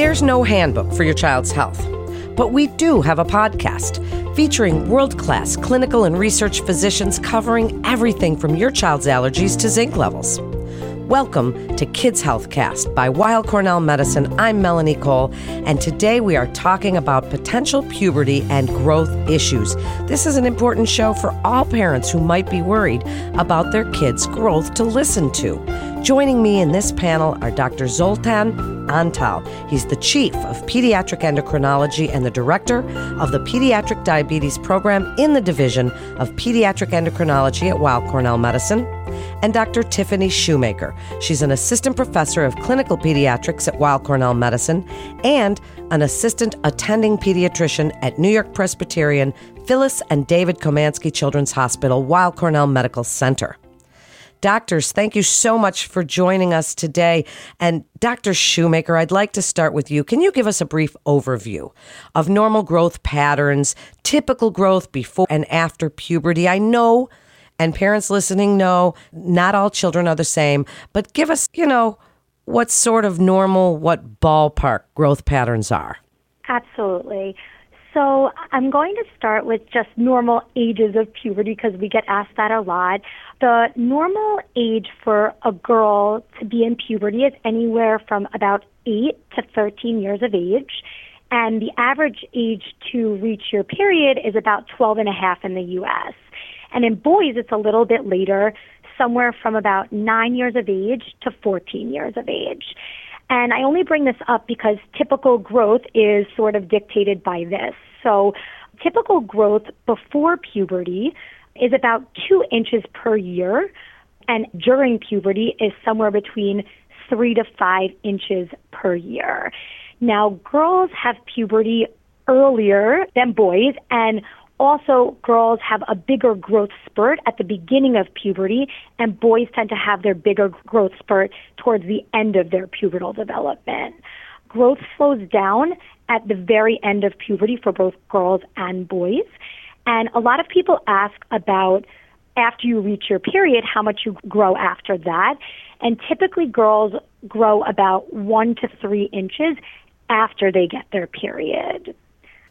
There's no handbook for your child's health, but we do have a podcast featuring world class clinical and research physicians covering everything from your child's allergies to zinc levels. Welcome to Kids Health Cast by Weill Cornell Medicine. I'm Melanie Cole, and today we are talking about potential puberty and growth issues. This is an important show for all parents who might be worried about their kids' growth to listen to. Joining me in this panel are Dr. Zoltan Antal. He's the chief of pediatric endocrinology and the director of the Pediatric Diabetes Program in the Division of Pediatric Endocrinology at Weill Cornell Medicine. And Dr. Tiffany Shoemaker. She's an assistant professor of clinical pediatrics at Weill Cornell Medicine and an assistant attending pediatrician at New York Presbyterian Phyllis and David Komansky Children's Hospital, Weill Cornell Medical Center. Doctors, thank you so much for joining us today. And Dr. Shoemaker, I'd like to start with you. Can you give us a brief overview of normal growth patterns, typical growth before and after puberty? I know, and parents listening know, not all children are the same, but give us, you know, what sort of normal, what ballpark growth patterns are. Absolutely. So I'm going to start with just normal ages of puberty because we get asked that a lot. The normal age for a girl to be in puberty is anywhere from about 8 to 13 years of age. And the average age to reach your period is about 12 and a half in the U.S. And in boys, it's a little bit later, somewhere from about 9 years of age to 14 years of age. And I only bring this up because typical growth is sort of dictated by this. So typical growth before puberty is about two inches per year, and during puberty is somewhere between three to five inches per year. Now, girls have puberty earlier than boys, and also girls have a bigger growth spurt at the beginning of puberty, and boys tend to have their bigger growth spurt towards the end of their pubertal development. Growth slows down at the very end of puberty for both girls and boys. And a lot of people ask about after you reach your period, how much you grow after that. And typically, girls grow about one to three inches after they get their period.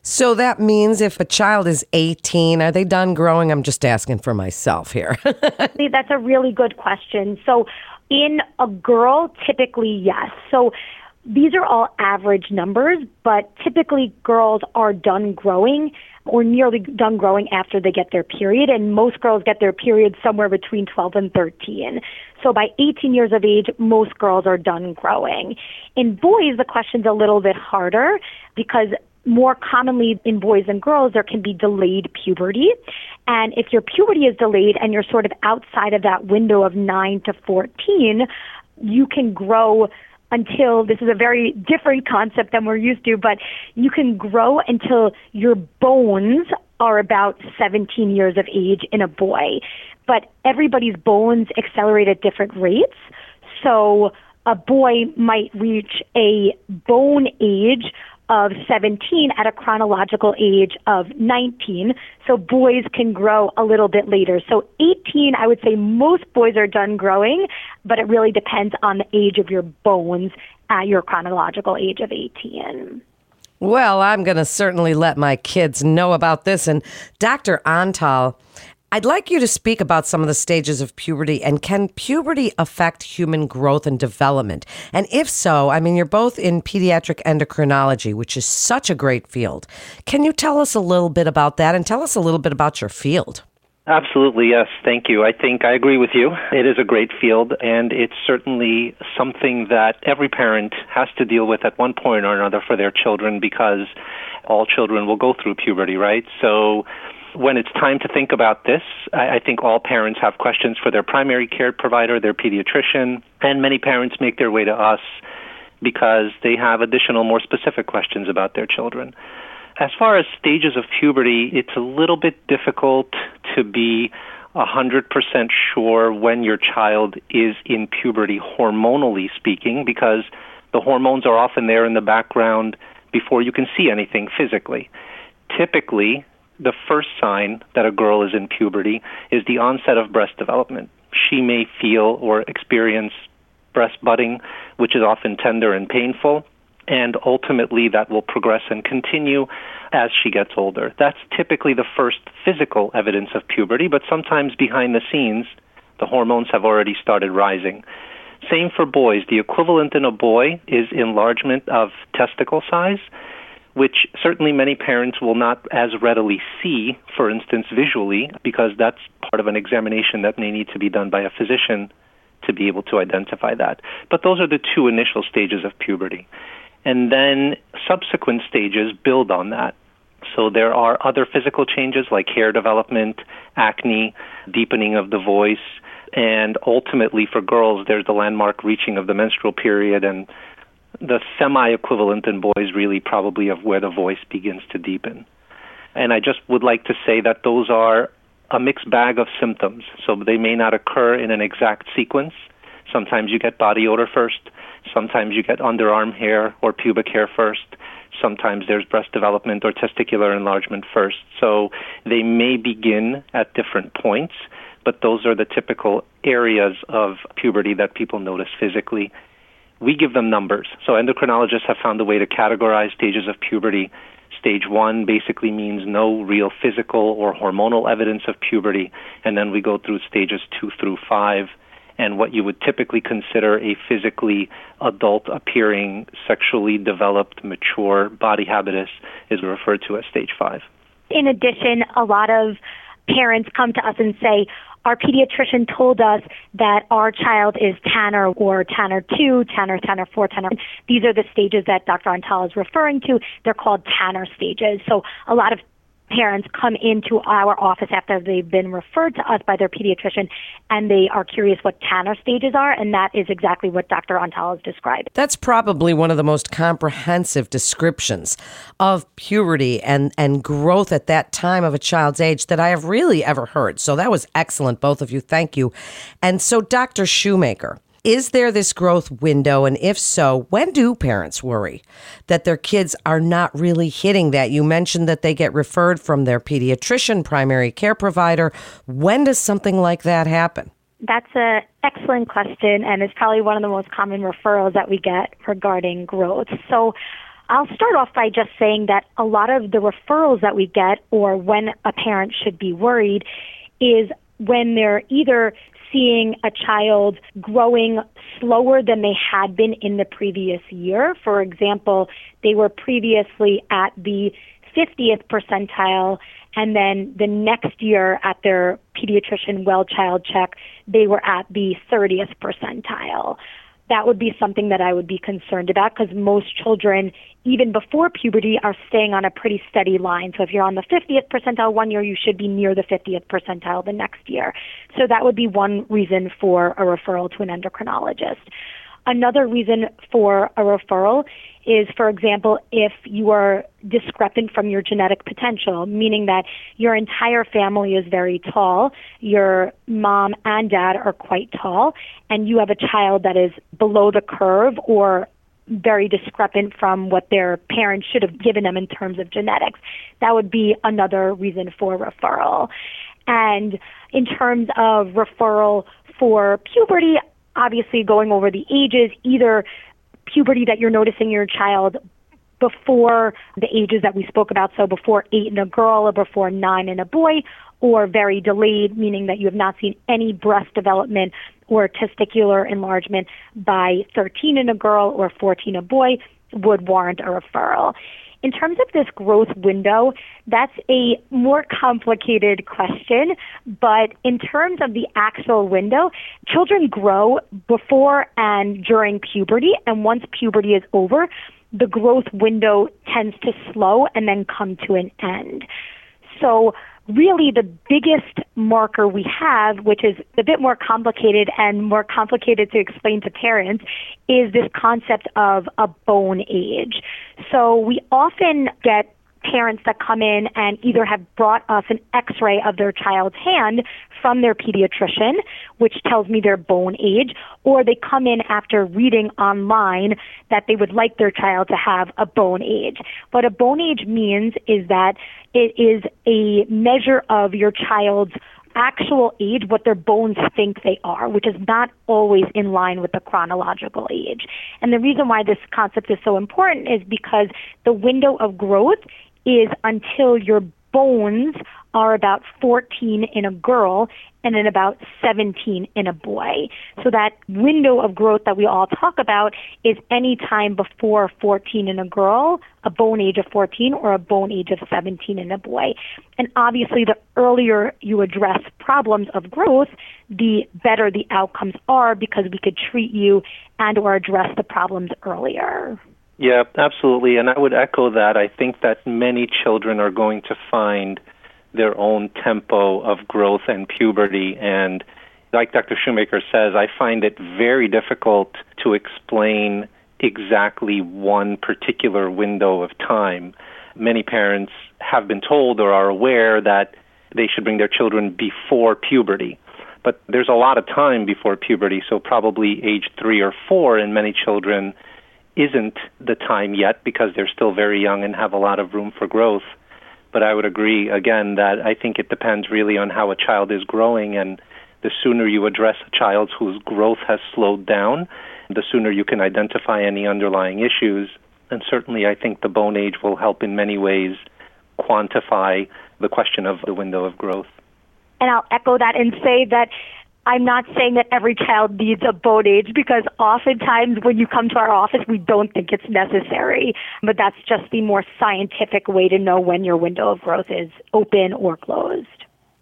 So that means if a child is 18, are they done growing? I'm just asking for myself here. That's a really good question. So, in a girl, typically, yes. So, these are all average numbers, but typically girls are done growing or nearly done growing after they get their period, and most girls get their period somewhere between 12 and 13. So by 18 years of age, most girls are done growing. In boys, the question's a little bit harder because more commonly in boys and girls, there can be delayed puberty. And if your puberty is delayed and you're sort of outside of that window of 9 to 14, you can grow until this is a very different concept than we're used to, but you can grow until your bones are about 17 years of age in a boy. But everybody's bones accelerate at different rates. So a boy might reach a bone age of 17 at a chronological age of 19. So boys can grow a little bit later. So 18, I would say most boys are done growing, but it really depends on the age of your bones at your chronological age of 18. Well, I'm going to certainly let my kids know about this. And Dr. Antal, I'd like you to speak about some of the stages of puberty and can puberty affect human growth and development? And if so, I mean, you're both in pediatric endocrinology, which is such a great field. Can you tell us a little bit about that and tell us a little bit about your field? Absolutely, yes. Thank you. I think I agree with you. It is a great field, and it's certainly something that every parent has to deal with at one point or another for their children because all children will go through puberty, right? So, when it's time to think about this, I, I think all parents have questions for their primary care provider, their pediatrician, and many parents make their way to us because they have additional, more specific questions about their children. As far as stages of puberty, it's a little bit difficult to be 100% sure when your child is in puberty, hormonally speaking, because the hormones are often there in the background before you can see anything physically. Typically, the first sign that a girl is in puberty is the onset of breast development. She may feel or experience breast budding, which is often tender and painful. and ultimately that will progress and continue as she gets older. That's typically the first physical evidence of puberty, but sometimes behind the scenes, the hormones have already started rising. Same for boys. The equivalent in a boy is enlargement of testicle size, which certainly many parents will not as readily see, for instance, visually, because that's part of an examination that may need to be done by a physician to be able to identify that. But those are the two initial stages of puberty. And then subsequent stages build on that. So there are other physical changes like hair development, acne, deepening of the voice, and ultimately for girls there's the landmark reaching of the menstrual period and the semi equivalent in boys really probably of where the voice begins to deepen. And I just would like to say that those are a mixed bag of symptoms. So they may not occur in an exact sequence. Sometimes you get body odor first, sometimes you get underarm hair or pubic hair first. Sometimes there's breast development or testicular enlargement first. So they may begin at different points, but those are the typical areas of puberty that people notice physically. We give them numbers. So endocrinologists have found a way to categorize stages of puberty Stage one basically means no real physical or hormonal evidence of puberty, and then we go through stages two through five. And what you would typically consider a physically adult appearing, sexually developed, mature body habitus is referred to as stage five. In addition, a lot of parents come to us and say, our pediatrician told us that our child is Tanner or Tanner 2, Tanner, Tanner 4, Tanner. These are the stages that Dr. Antal is referring to. They're called Tanner stages. So a lot of parents come into our office after they've been referred to us by their pediatrician and they are curious what Tanner stages are, and that is exactly what Dr. Antal has described. That's probably one of the most comprehensive descriptions of puberty and, and growth at that time of a child's age that I have really ever heard. So that was excellent, both of you. Thank you. And so, Dr. Shoemaker, is there this growth window? And if so, when do parents worry that their kids are not really hitting that? You mentioned that they get referred from their pediatrician, primary care provider. When does something like that happen? That's an excellent question, and it's probably one of the most common referrals that we get regarding growth. So, I'll start off by just saying that a lot of the referrals that we get, or when a parent should be worried, is when they're either seeing a child growing slower than they had been in the previous year. For example, they were previously at the 50th percentile, and then the next year at their pediatrician well child check, they were at the 30th percentile that would be something that I would be concerned about because most children, even before puberty, are staying on a pretty steady line. So if you're on the 50th percentile one year, you should be near the 50th percentile the next year. So that would be one reason for a referral to an endocrinologist. Another reason for a referral is, for example, if you are discrepant from your genetic potential, meaning that your entire family is very tall, your mom and dad are quite tall, and you have a child that is below the curve or very discrepant from what their parents should have given them in terms of genetics. That would be another reason for referral. And in terms of referral for puberty, obviously going over the ages, either puberty that you're noticing your child before the ages that we spoke about, so before eight in a girl or before nine in a boy, or very delayed, meaning that you have not seen any breast development or testicular enlargement by 13 in a girl or 14 in a boy, would warrant a referral. In terms of this growth window, that's a more complicated question, but in terms of the actual window, children grow before and during puberty, and once puberty is over, the growth window tends to slow and then come to an end. So really the biggest marker we have, which is a bit more complicated and more complicated to explain to parents, is this concept of a bone age. So we often get parents that come in and either have brought us an x-ray of their child's hand from their pediatrician, which tells me their bone age, or they come in after reading online that they would like their child to have a bone age. What a bone age means is that it is a measure of your child's actual age what their bones think they are, which is not always in line with the chronological age. And the reason why this concept is so important is because the window of growth is until your bones are about 14 in a girl and then about 17 in a boy. So that window of growth that we all talk about is any time before 14 in a girl, a bone age of 14, or a bone age of 17 in a boy. And obviously, the earlier you address problems of growth, the better the outcomes are because we could treat you and or address the problems earlier. Yeah, absolutely. And I would echo that. I think that many children are going to find their own tempo of growth and puberty. And like Dr. Shoemaker says, I find it very difficult to explain exactly one particular window of time. Many parents have been told or are aware that they should bring their children before puberty. But there's a lot of time before puberty, so probably age three or four in many children isn't the time yet because they're still very young and have a lot of room for growth. But I would agree again that I think it depends really on how a child is growing, and the sooner you address a child whose growth has slowed down, the sooner you can identify any underlying issues. And certainly, I think the bone age will help in many ways quantify the question of the window of growth. And I'll echo that and say that I'm not saying that every child needs a bone age because oftentimes when you come to our office, we don't think it's necessary. But that's just the more scientific way to know when your window of growth is open or closed.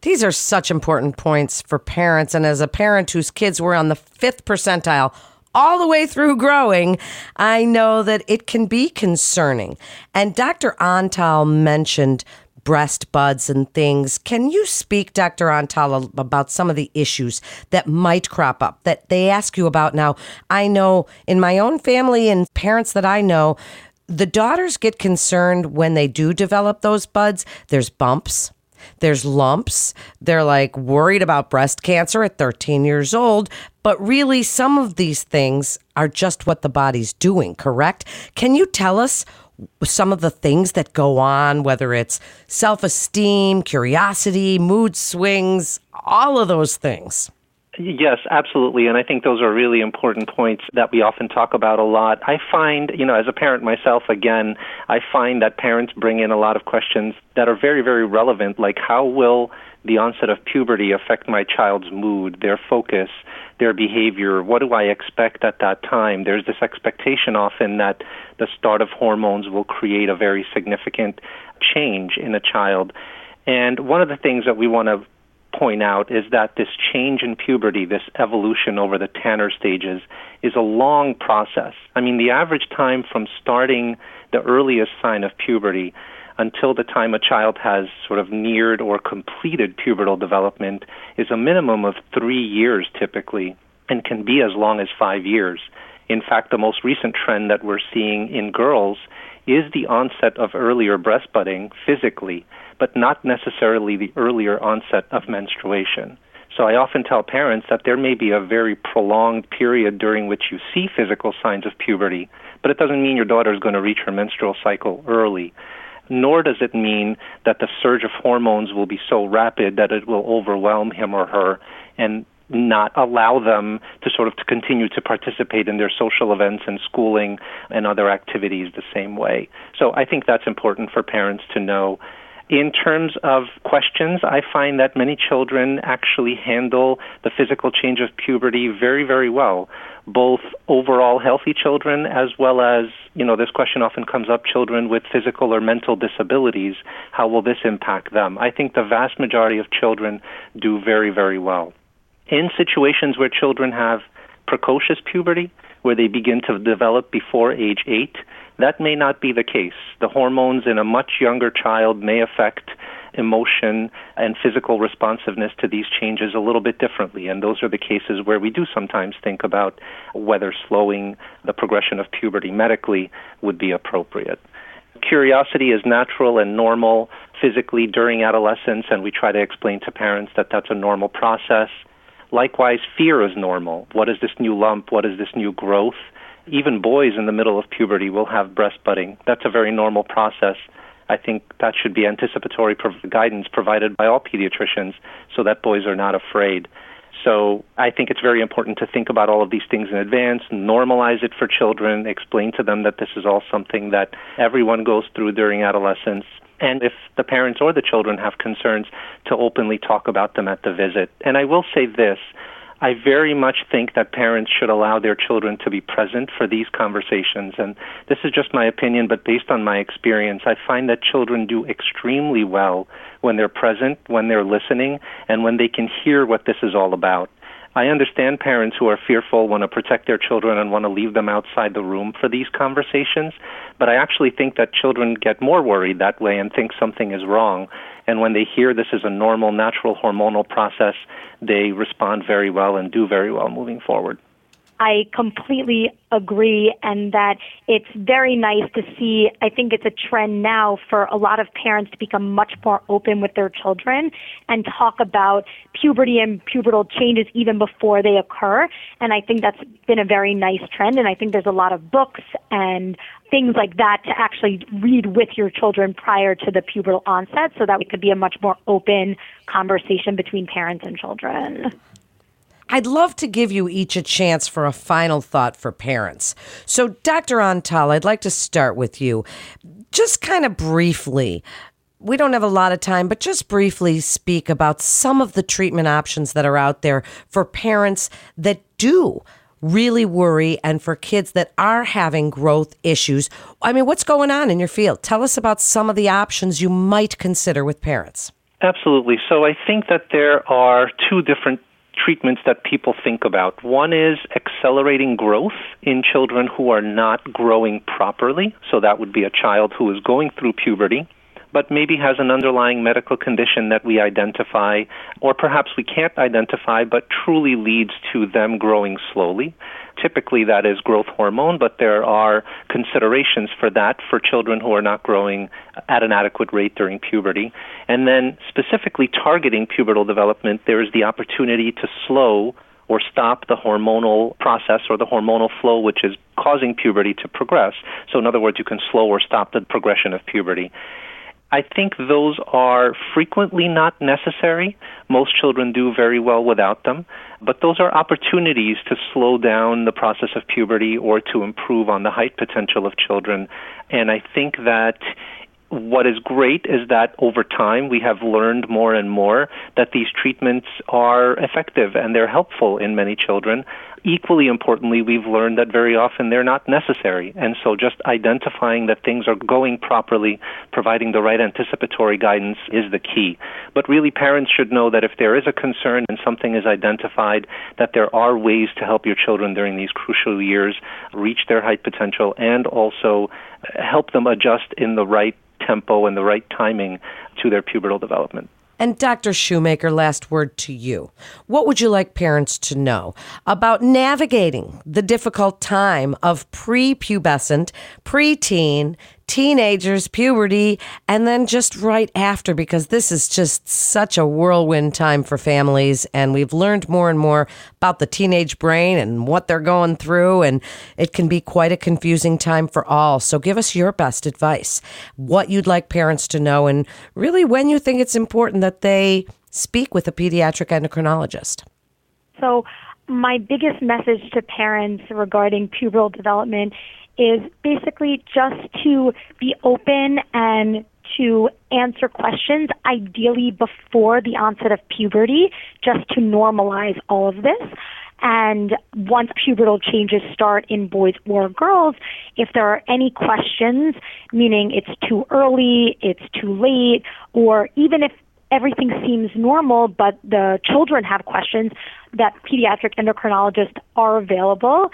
These are such important points for parents. And as a parent whose kids were on the fifth percentile, all the way through growing, I know that it can be concerning. And Dr. Antal mentioned breast buds and things. Can you speak, Dr. Antal, about some of the issues that might crop up that they ask you about now? I know in my own family and parents that I know, the daughters get concerned when they do develop those buds. There's bumps. There's lumps. They're like worried about breast cancer at 13 years old. But really, some of these things are just what the body's doing, correct? Can you tell us some of the things that go on, whether it's self esteem, curiosity, mood swings, all of those things. Yes, absolutely. And I think those are really important points that we often talk about a lot. I find, you know, as a parent myself, again, I find that parents bring in a lot of questions that are very, very relevant, like how will the onset of puberty affect my child's mood, their focus, their behavior? What do I expect at that time? There's this expectation often that the start of hormones will create a very significant change in a child. And one of the things that we want to point out is that this change in puberty, this evolution over the Tanner stages, is a long process. I mean, the average time from starting the earliest sign of puberty until the time a child has sort of neared or completed pubertal development is a minimum of three years typically and can be as long as five years. In fact, the most recent trend that we're seeing in girls is the onset of earlier breast budding physically, but not necessarily the earlier onset of menstruation. So I often tell parents that there may be a very prolonged period during which you see physical signs of puberty, but it doesn't mean your daughter is going to reach her menstrual cycle early nor does it mean that the surge of hormones will be so rapid that it will overwhelm him or her and not allow them to sort of to continue to participate in their social events and schooling and other activities the same way. So I think that's important for parents to know in terms of questions, I find that many children actually handle the physical change of puberty very, very well. Both overall healthy children as well as, you know, this question often comes up children with physical or mental disabilities. How will this impact them? I think the vast majority of children do very, very well. In situations where children have precocious puberty, where they begin to develop before age eight, that may not be the case. The hormones in a much younger child may affect emotion and physical responsiveness to these changes a little bit differently. And those are the cases where we do sometimes think about whether slowing the progression of puberty medically would be appropriate. Curiosity is natural and normal physically during adolescence, and we try to explain to parents that that's a normal process. Likewise, fear is normal. What is this new lump? What is this new growth? even boys in the middle of puberty will have breast budding. That's a very normal process. I think that should be anticipatory prov- guidance provided by all pediatricians so that boys are not afraid. So I think it's very important to think about all of these things in advance, normalize it for children, explain to them that this is all something that everyone goes through during adolescence. And if the parents or the children have concerns, to openly talk about them at the visit. And I will say this I very much think that parents should allow their children to be present for these conversations. And this is just my opinion, but based on my experience, I find that children do extremely well when they're present, when they're listening, and when they can hear what this is all about. I understand parents who are fearful, want to protect their children, and want to leave them outside the room for these conversations. But I actually think that children get more worried that way and think something is wrong. And when they hear this is a normal, natural hormonal process, they respond very well and do very well moving forward. I completely agree, and that it's very nice to see. I think it's a trend now for a lot of parents to become much more open with their children and talk about puberty and pubertal changes even before they occur. And I think that's been a very nice trend, and I think there's a lot of books and things like that to actually read with your children prior to the pubertal onset so that it could be a much more open conversation between parents and children. I'd love to give you each a chance for a final thought for parents. So, Dr. Antal, I'd like to start with you. Just kind of briefly, we don't have a lot of time, but just briefly speak about some of the treatment options that are out there for parents that do really worry and for kids that are having growth issues. I mean, what's going on in your field? Tell us about some of the options you might consider with parents. Absolutely. So I think that there are two different treatments that people think about. One is accelerating growth in children who are not growing properly. So that would be a child who is going through puberty but maybe has an underlying medical condition that we identify, or perhaps we can't identify, but truly leads to them growing slowly. Typically, that is growth hormone, but there are considerations for that for children who are not growing at an adequate rate during puberty. And then, specifically targeting pubertal development, there is the opportunity to slow or stop the hormonal process or the hormonal flow which is causing puberty to progress. So, in other words, you can slow or stop the progression of puberty. I think those are frequently not necessary. Most children do very well without them, but those are opportunities to slow down the process of puberty or to improve on the height potential of children. And I think that what is great is that over time we have learned more and more that these treatments are effective and they're helpful in many children equally importantly, we've learned that very often they're not necessary. And so just identifying that things are going properly, providing the right anticipatory guidance is the key. But really, parents should know that if there is a concern and something is identified, that there are ways to help your children during these crucial years reach their height potential and also help them adjust in the right tempo and the right timing to their pubertal development. And Dr. Shoemaker, last word to you. What would you like parents to know about navigating the difficult time of prepubescent, preteen, teenagers, puberty, and then just right after, because this is just such a whirlwind time for families. And we've learned more and more about the teenage brain and what they're going through. And it can be quite a confusing time for all. So give us your best advice, what you'd like parents to know, and really when you think it's important that they speak with a pediatric endocrinologist. So, my biggest message to parents regarding pubertal development is basically just to be open and to answer questions, ideally before the onset of puberty, just to normalize all of this. And once pubertal changes start in boys or girls, if there are any questions, meaning it's too early, it's too late, or even if everything seems normal but the children have questions, that pediatric endocrinologists are available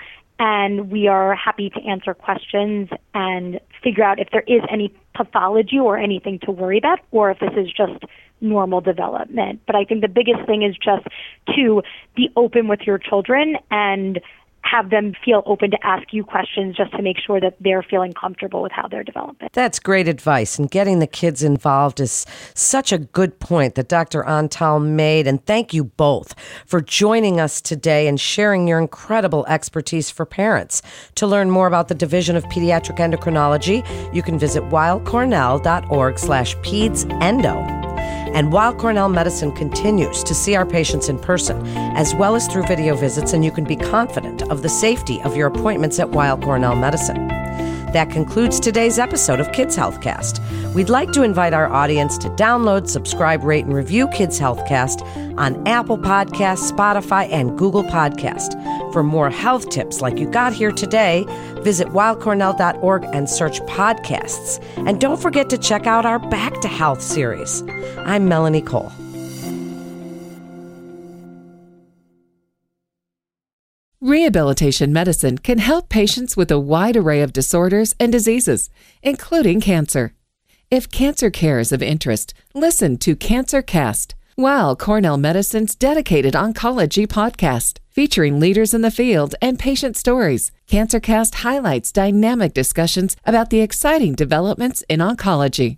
and we are happy to answer questions and figure out if there is any pathology or anything to worry about or if this is just normal development. But I think the biggest thing is just to be open with your children and have them feel open to ask you questions just to make sure that they're feeling comfortable with how they're developing. That's great advice. And getting the kids involved is such a good point that Dr. Antal made. And thank you both for joining us today and sharing your incredible expertise for parents. To learn more about the Division of Pediatric Endocrinology, you can visit weillcornell.org slash pedsendo. And Weill Cornell Medicine continues to see our patients in person, as well as through video visits, and you can be confident of the safety of your appointments at Weill Cornell Medicine. That concludes today's episode of Kids Healthcast. We'd like to invite our audience to download, subscribe, rate, and review Kids Healthcast on Apple Podcasts, Spotify, and Google Podcast. For more health tips like you got here today, visit weillcornell.org and search podcasts. And don't forget to check out our Back to Health series. I'm Melanie Cole. Rehabilitation medicine can help patients with a wide array of disorders and diseases, including cancer. If cancer care is of interest, listen to Cancer Cast, Weill Cornell Medicine's dedicated oncology podcast, featuring leaders in the field and patient stories. CancerCast highlights dynamic discussions about the exciting developments in oncology.